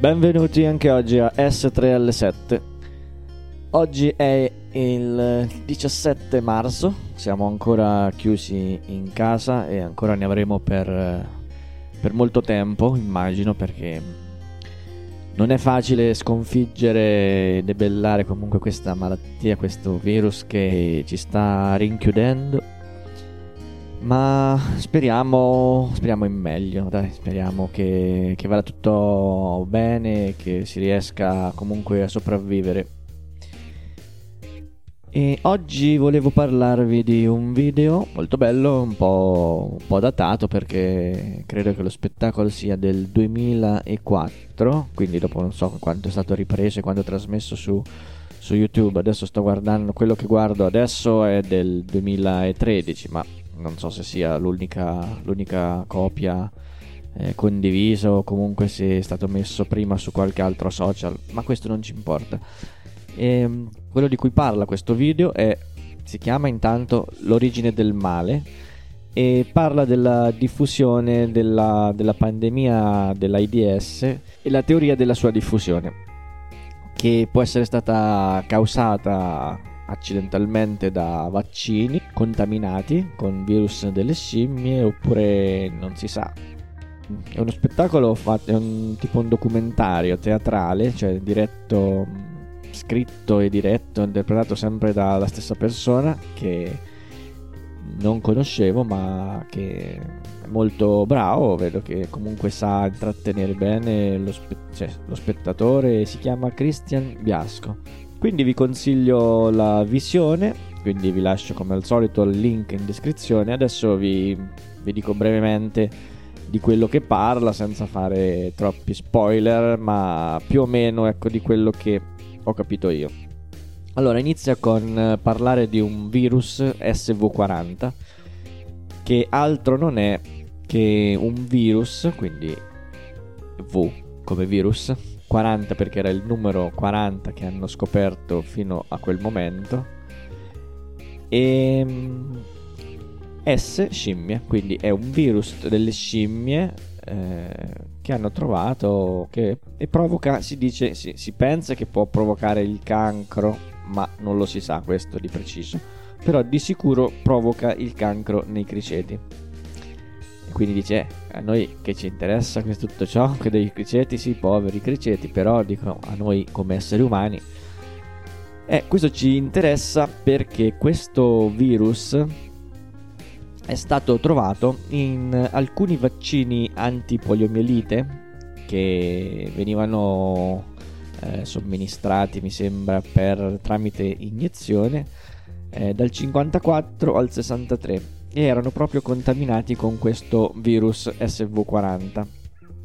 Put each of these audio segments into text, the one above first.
Benvenuti anche oggi a S3L7. Oggi è il 17 marzo, siamo ancora chiusi in casa e ancora ne avremo per, per molto tempo, immagino, perché non è facile sconfiggere e debellare comunque questa malattia, questo virus che ci sta rinchiudendo ma speriamo, speriamo in meglio, dai, speriamo che, che vada tutto bene, che si riesca comunque a sopravvivere. E oggi volevo parlarvi di un video molto bello, un po', un po', datato perché credo che lo spettacolo sia del 2004, quindi dopo non so quanto è stato ripreso e quando trasmesso su, su YouTube. Adesso sto guardando, quello che guardo adesso è del 2013, ma non so se sia l'unica, l'unica copia eh, condivisa o comunque se è stato messo prima su qualche altro social, ma questo non ci importa. E, ehm, quello di cui parla questo video è, si chiama intanto L'origine del male e parla della diffusione della, della pandemia dell'AIDS e la teoria della sua diffusione che può essere stata causata accidentalmente da vaccini contaminati con virus delle scimmie oppure non si sa. È uno spettacolo fatto, è un, tipo un documentario teatrale, cioè diretto, scritto e diretto, interpretato sempre dalla stessa persona che non conoscevo ma che è molto bravo, vedo che comunque sa intrattenere bene lo, spe- cioè, lo spettatore, si chiama Christian Biasco quindi vi consiglio la visione, quindi vi lascio come al solito il link in descrizione. Adesso vi, vi dico brevemente di quello che parla senza fare troppi spoiler, ma più o meno ecco di quello che ho capito io. Allora, inizia con parlare di un virus SV40 che altro non è che un virus, quindi V come virus, 40 perché era il numero 40 che hanno scoperto fino a quel momento. E ehm, S scimmie, quindi è un virus delle scimmie eh, che hanno trovato che, e provoca, si dice, si, si pensa che può provocare il cancro, ma non lo si sa questo di preciso. Però di sicuro provoca il cancro nei criceti. E quindi dice, eh, a noi che ci interessa tutto ciò, che dei criceti, sì, poveri criceti, però dicono a noi come esseri umani. Eh, questo ci interessa perché questo virus è stato trovato in alcuni vaccini antipoliomielite che venivano eh, somministrati, mi sembra, per, tramite iniezione eh, dal 54 al 63 e erano proprio contaminati con questo virus SV40.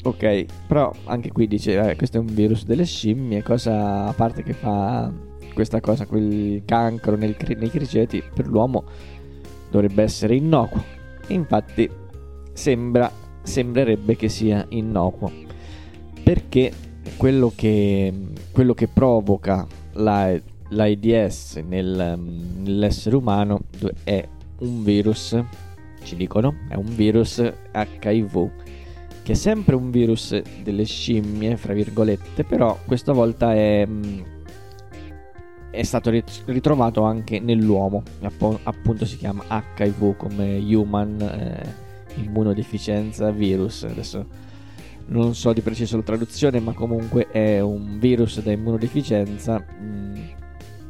Ok, però anche qui dice, eh, questo è un virus delle scimmie, cosa a parte che fa questa cosa, quel cancro nel, nei criceti, per l'uomo dovrebbe essere innocuo. Infatti sembra, sembrerebbe che sia innocuo, perché quello che, quello che provoca la, l'AIDS nel, nell'essere umano è un virus, ci dicono, è un virus HIV, che è sempre un virus delle scimmie, fra virgolette, però questa volta è, mm, è stato ritrovato anche nell'uomo, appunto si chiama HIV come Human eh, Immunodeficienza Virus, adesso non so di preciso la traduzione, ma comunque è un virus da immunodeficienza. Mh, mm,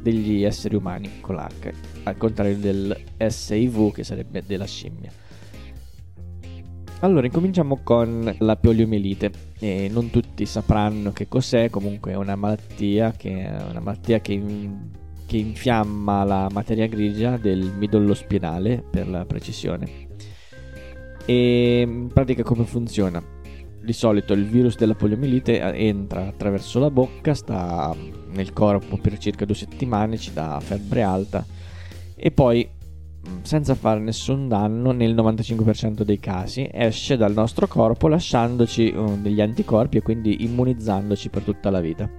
degli esseri umani con l'H, al contrario del SIV che sarebbe della scimmia. Allora, incominciamo con la poliomielite. E non tutti sapranno che cos'è, comunque è una malattia che, una malattia che, che infiamma la materia grigia del midollo spinale, per la precisione. E in pratica come funziona? Di solito il virus della poliomielite entra attraverso la bocca, sta nel corpo per circa due settimane, ci dà febbre alta e poi mm, senza fare nessun danno nel 95% dei casi esce dal nostro corpo lasciandoci uh, degli anticorpi e quindi immunizzandoci per tutta la vita.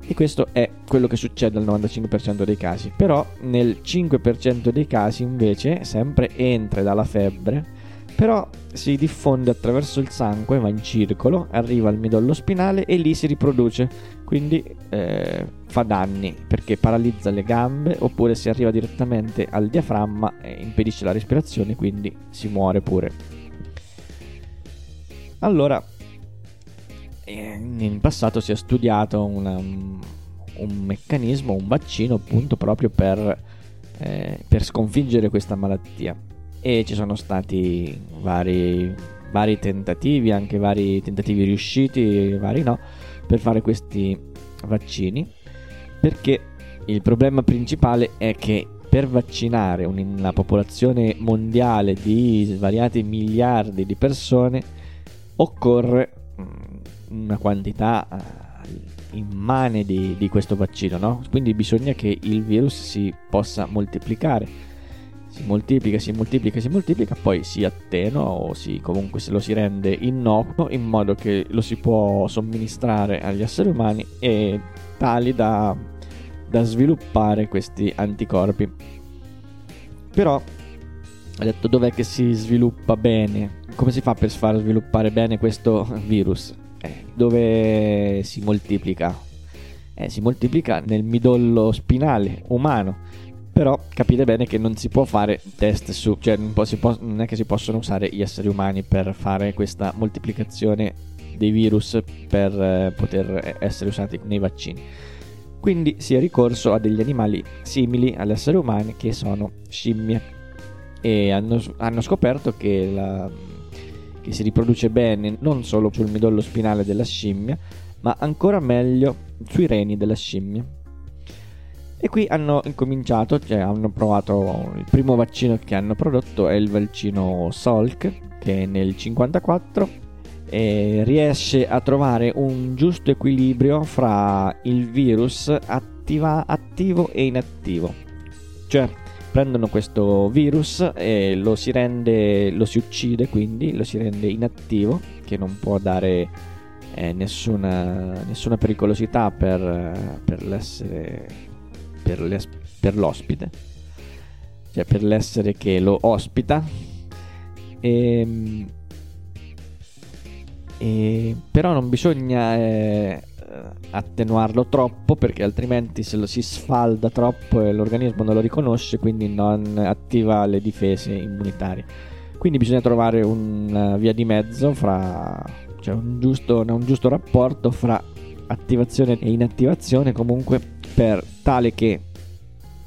E questo è quello che succede al 95% dei casi. Però nel 5% dei casi invece sempre entra dalla febbre però si diffonde attraverso il sangue, va in circolo, arriva al midollo spinale e lì si riproduce, quindi eh, fa danni perché paralizza le gambe oppure si arriva direttamente al diaframma e impedisce la respirazione, quindi si muore pure. Allora, eh, in passato si è studiato una, un meccanismo, un vaccino appunto proprio per, eh, per sconfiggere questa malattia e ci sono stati vari, vari tentativi, anche vari tentativi riusciti, vari no, per fare questi vaccini, perché il problema principale è che per vaccinare una popolazione mondiale di svariati miliardi di persone occorre mm, una quantità eh, immane di, di questo vaccino, no? Quindi bisogna che il virus si possa moltiplicare si moltiplica, si moltiplica, si moltiplica, poi si attenua o si, comunque se lo si rende innocuo in modo che lo si può somministrare agli esseri umani e tali da, da sviluppare questi anticorpi. Però ho detto dov'è che si sviluppa bene? Come si fa per far sviluppare bene questo virus? Eh, dove si moltiplica? Eh, si moltiplica nel midollo spinale umano però capite bene che non si può fare test su, cioè non, può, può, non è che si possono usare gli esseri umani per fare questa moltiplicazione dei virus per eh, poter essere usati nei vaccini. Quindi si è ricorso a degli animali simili agli esseri umani che sono scimmie e hanno, hanno scoperto che, la, che si riproduce bene non solo sul midollo spinale della scimmia, ma ancora meglio sui reni della scimmia. E qui hanno incominciato, cioè hanno provato il primo vaccino che hanno prodotto è il vaccino Salk che nel 54 e riesce a trovare un giusto equilibrio fra il virus attiva, attivo e inattivo. Cioè prendono questo virus e lo si rende, lo si uccide quindi, lo si rende inattivo, che non può dare eh, nessuna, nessuna pericolosità per, per l'essere per, le, per l'ospite, cioè per l'essere che lo ospita. E, ehm, e, però non bisogna eh, attenuarlo troppo perché altrimenti se lo si sfalda troppo e l'organismo non lo riconosce quindi non attiva le difese immunitarie quindi bisogna trovare una via di mezzo fra cioè un giusto, un giusto rapporto fra attivazione e inattivazione comunque per tale che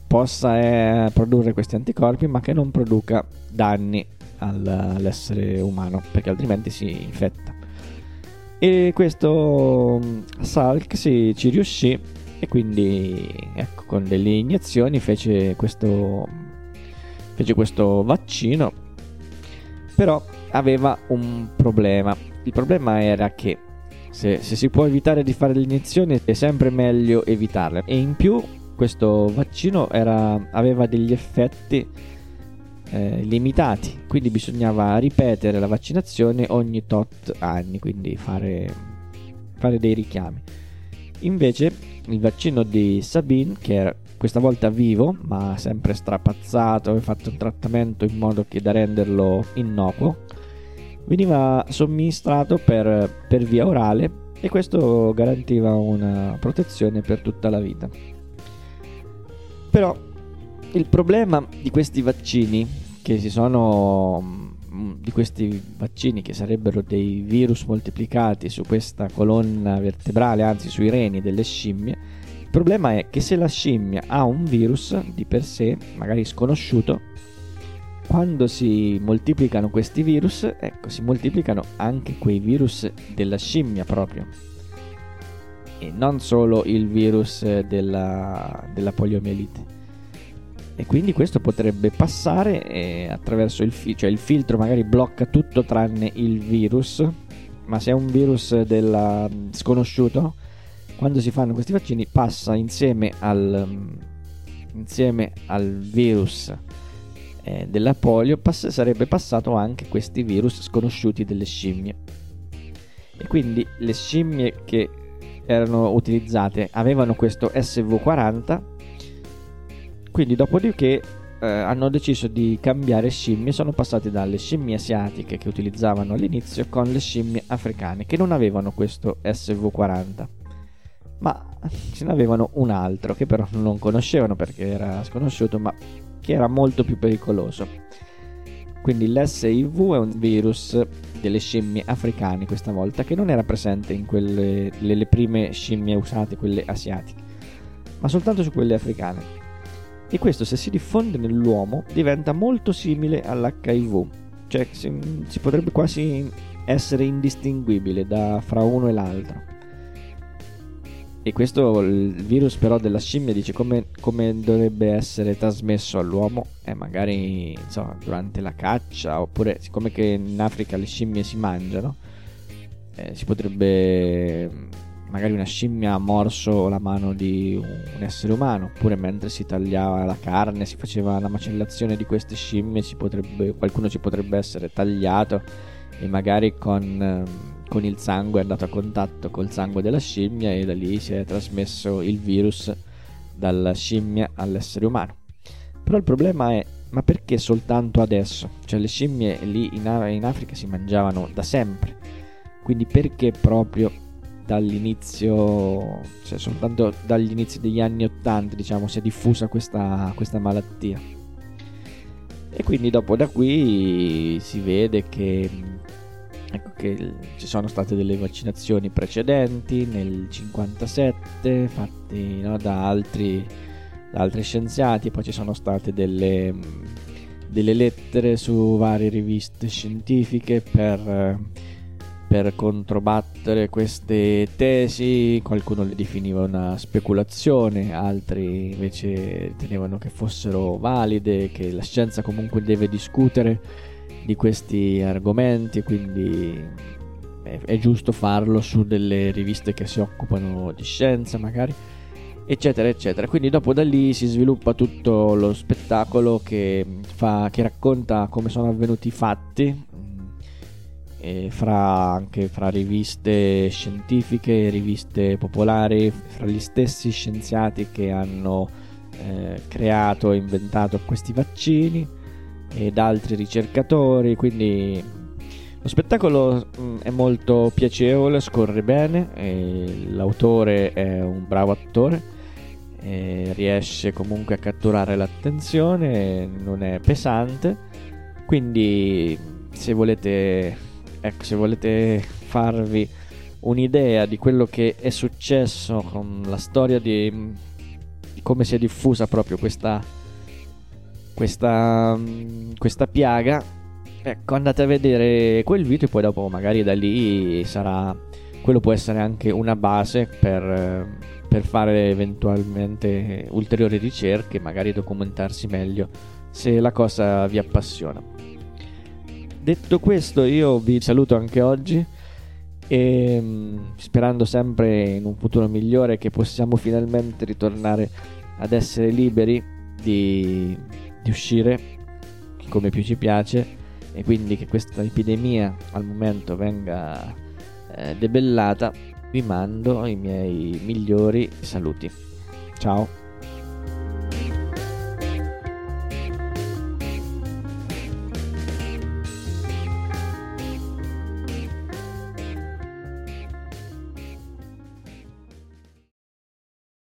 possa eh, produrre questi anticorpi ma che non produca danni al, all'essere umano perché altrimenti si infetta. E questo mm, Salk si, ci riuscì e quindi ecco con delle iniezioni fece questo fece questo vaccino però aveva un problema. Il problema era che se, se, si può evitare di fare le iniezioni è sempre meglio evitarle e in più questo vaccino era, aveva degli effetti eh, limitati, quindi bisognava ripetere la vaccinazione ogni tot anni, quindi fare, fare dei richiami. Invece il vaccino di Sabine, che era questa volta vivo, ma sempre strapazzato e fatto un trattamento in modo da renderlo innocuo, veniva somministrato per, per via orale e questo garantiva una protezione per tutta la vita. Però il problema di questi vaccini, che si sono di questi vaccini che sarebbero dei virus moltiplicati su questa colonna vertebrale, anzi sui reni delle scimmie, il problema è che se la scimmia ha un virus di per sé, magari sconosciuto, quando si moltiplicano questi virus, ecco, si moltiplicano anche quei virus della scimmia proprio. E non solo il virus della, della poliomielite. E quindi questo potrebbe passare eh, attraverso il, fi- cioè il filtro magari blocca tutto tranne il virus, ma se è un virus della, sconosciuto, quando si fanno questi vaccini passa insieme al, insieme al virus eh, della polio pass- sarebbe passato anche questi virus sconosciuti delle scimmie. E quindi le scimmie che erano utilizzate avevano questo SV40, quindi dopodiché eh, hanno deciso di cambiare scimmie, sono passati dalle scimmie asiatiche che utilizzavano all'inizio con le scimmie africane che non avevano questo SV40. Ma ce ne avevano un altro che però non conoscevano perché era sconosciuto, ma che era molto più pericoloso. Quindi l'SIV è un virus delle scimmie africane questa volta che non era presente in quelle le prime scimmie usate, quelle asiatiche, ma soltanto su quelle africane. E questo se si diffonde nell'uomo diventa molto simile all'HIV, cioè si, si potrebbe quasi essere indistinguibile da fra uno e l'altro. E questo il virus però della scimmia dice come, come dovrebbe essere trasmesso all'uomo eh, magari insomma, durante la caccia oppure siccome che in Africa le scimmie si mangiano eh, si potrebbe magari una scimmia ha morso la mano di un essere umano oppure mentre si tagliava la carne si faceva la macellazione di queste scimmie potrebbe, qualcuno ci potrebbe essere tagliato e magari con ehm, con il sangue è andato a contatto col sangue della scimmia e da lì si è trasmesso il virus dalla scimmia all'essere umano. Però il problema è, ma perché soltanto adesso? Cioè le scimmie lì in, in Africa si mangiavano da sempre, quindi perché proprio dall'inizio, cioè soltanto dagli inizi degli anni 80 diciamo si è diffusa questa, questa malattia? E quindi dopo da qui si vede che Ecco che ci sono state delle vaccinazioni precedenti nel 57 fatte no, da, altri, da, altri, scienziati, poi ci sono state delle, delle lettere su varie riviste scientifiche per, per controbattere queste tesi, qualcuno le definiva una speculazione, altri invece ritenevano che fossero valide, che la scienza comunque deve discutere di questi argomenti, quindi è, è, giusto farlo su delle riviste che si occupano di scienza magari, eccetera, eccetera. Quindi dopo da lì si sviluppa tutto lo spettacolo che, fa, che racconta come sono avvenuti i fatti, fra, anche fra riviste scientifiche, riviste popolari, fra gli stessi scienziati che hanno eh, creato e inventato questi vaccini ed altri ricercatori, quindi lo spettacolo mm, è molto piacevole, scorre bene, l'autore è un bravo attore, riesce comunque a catturare l'attenzione, non è pesante, quindi se volete, ecco, se volete farvi un'idea di quello che è successo con la storia di, di come si è diffusa proprio questa questa, questa piaga, ecco, andate a vedere quel video e poi dopo magari da lì sarà, quello può essere anche una base per, per fare eventualmente ulteriori ricerche, magari documentarsi meglio se la cosa vi appassiona. Detto questo, io vi saluto anche oggi e sperando sempre in un futuro migliore che possiamo finalmente ritornare ad essere liberi di di uscire come più ci piace e quindi che questa epidemia al momento venga eh, debellata, vi mando i miei migliori saluti. Ciao!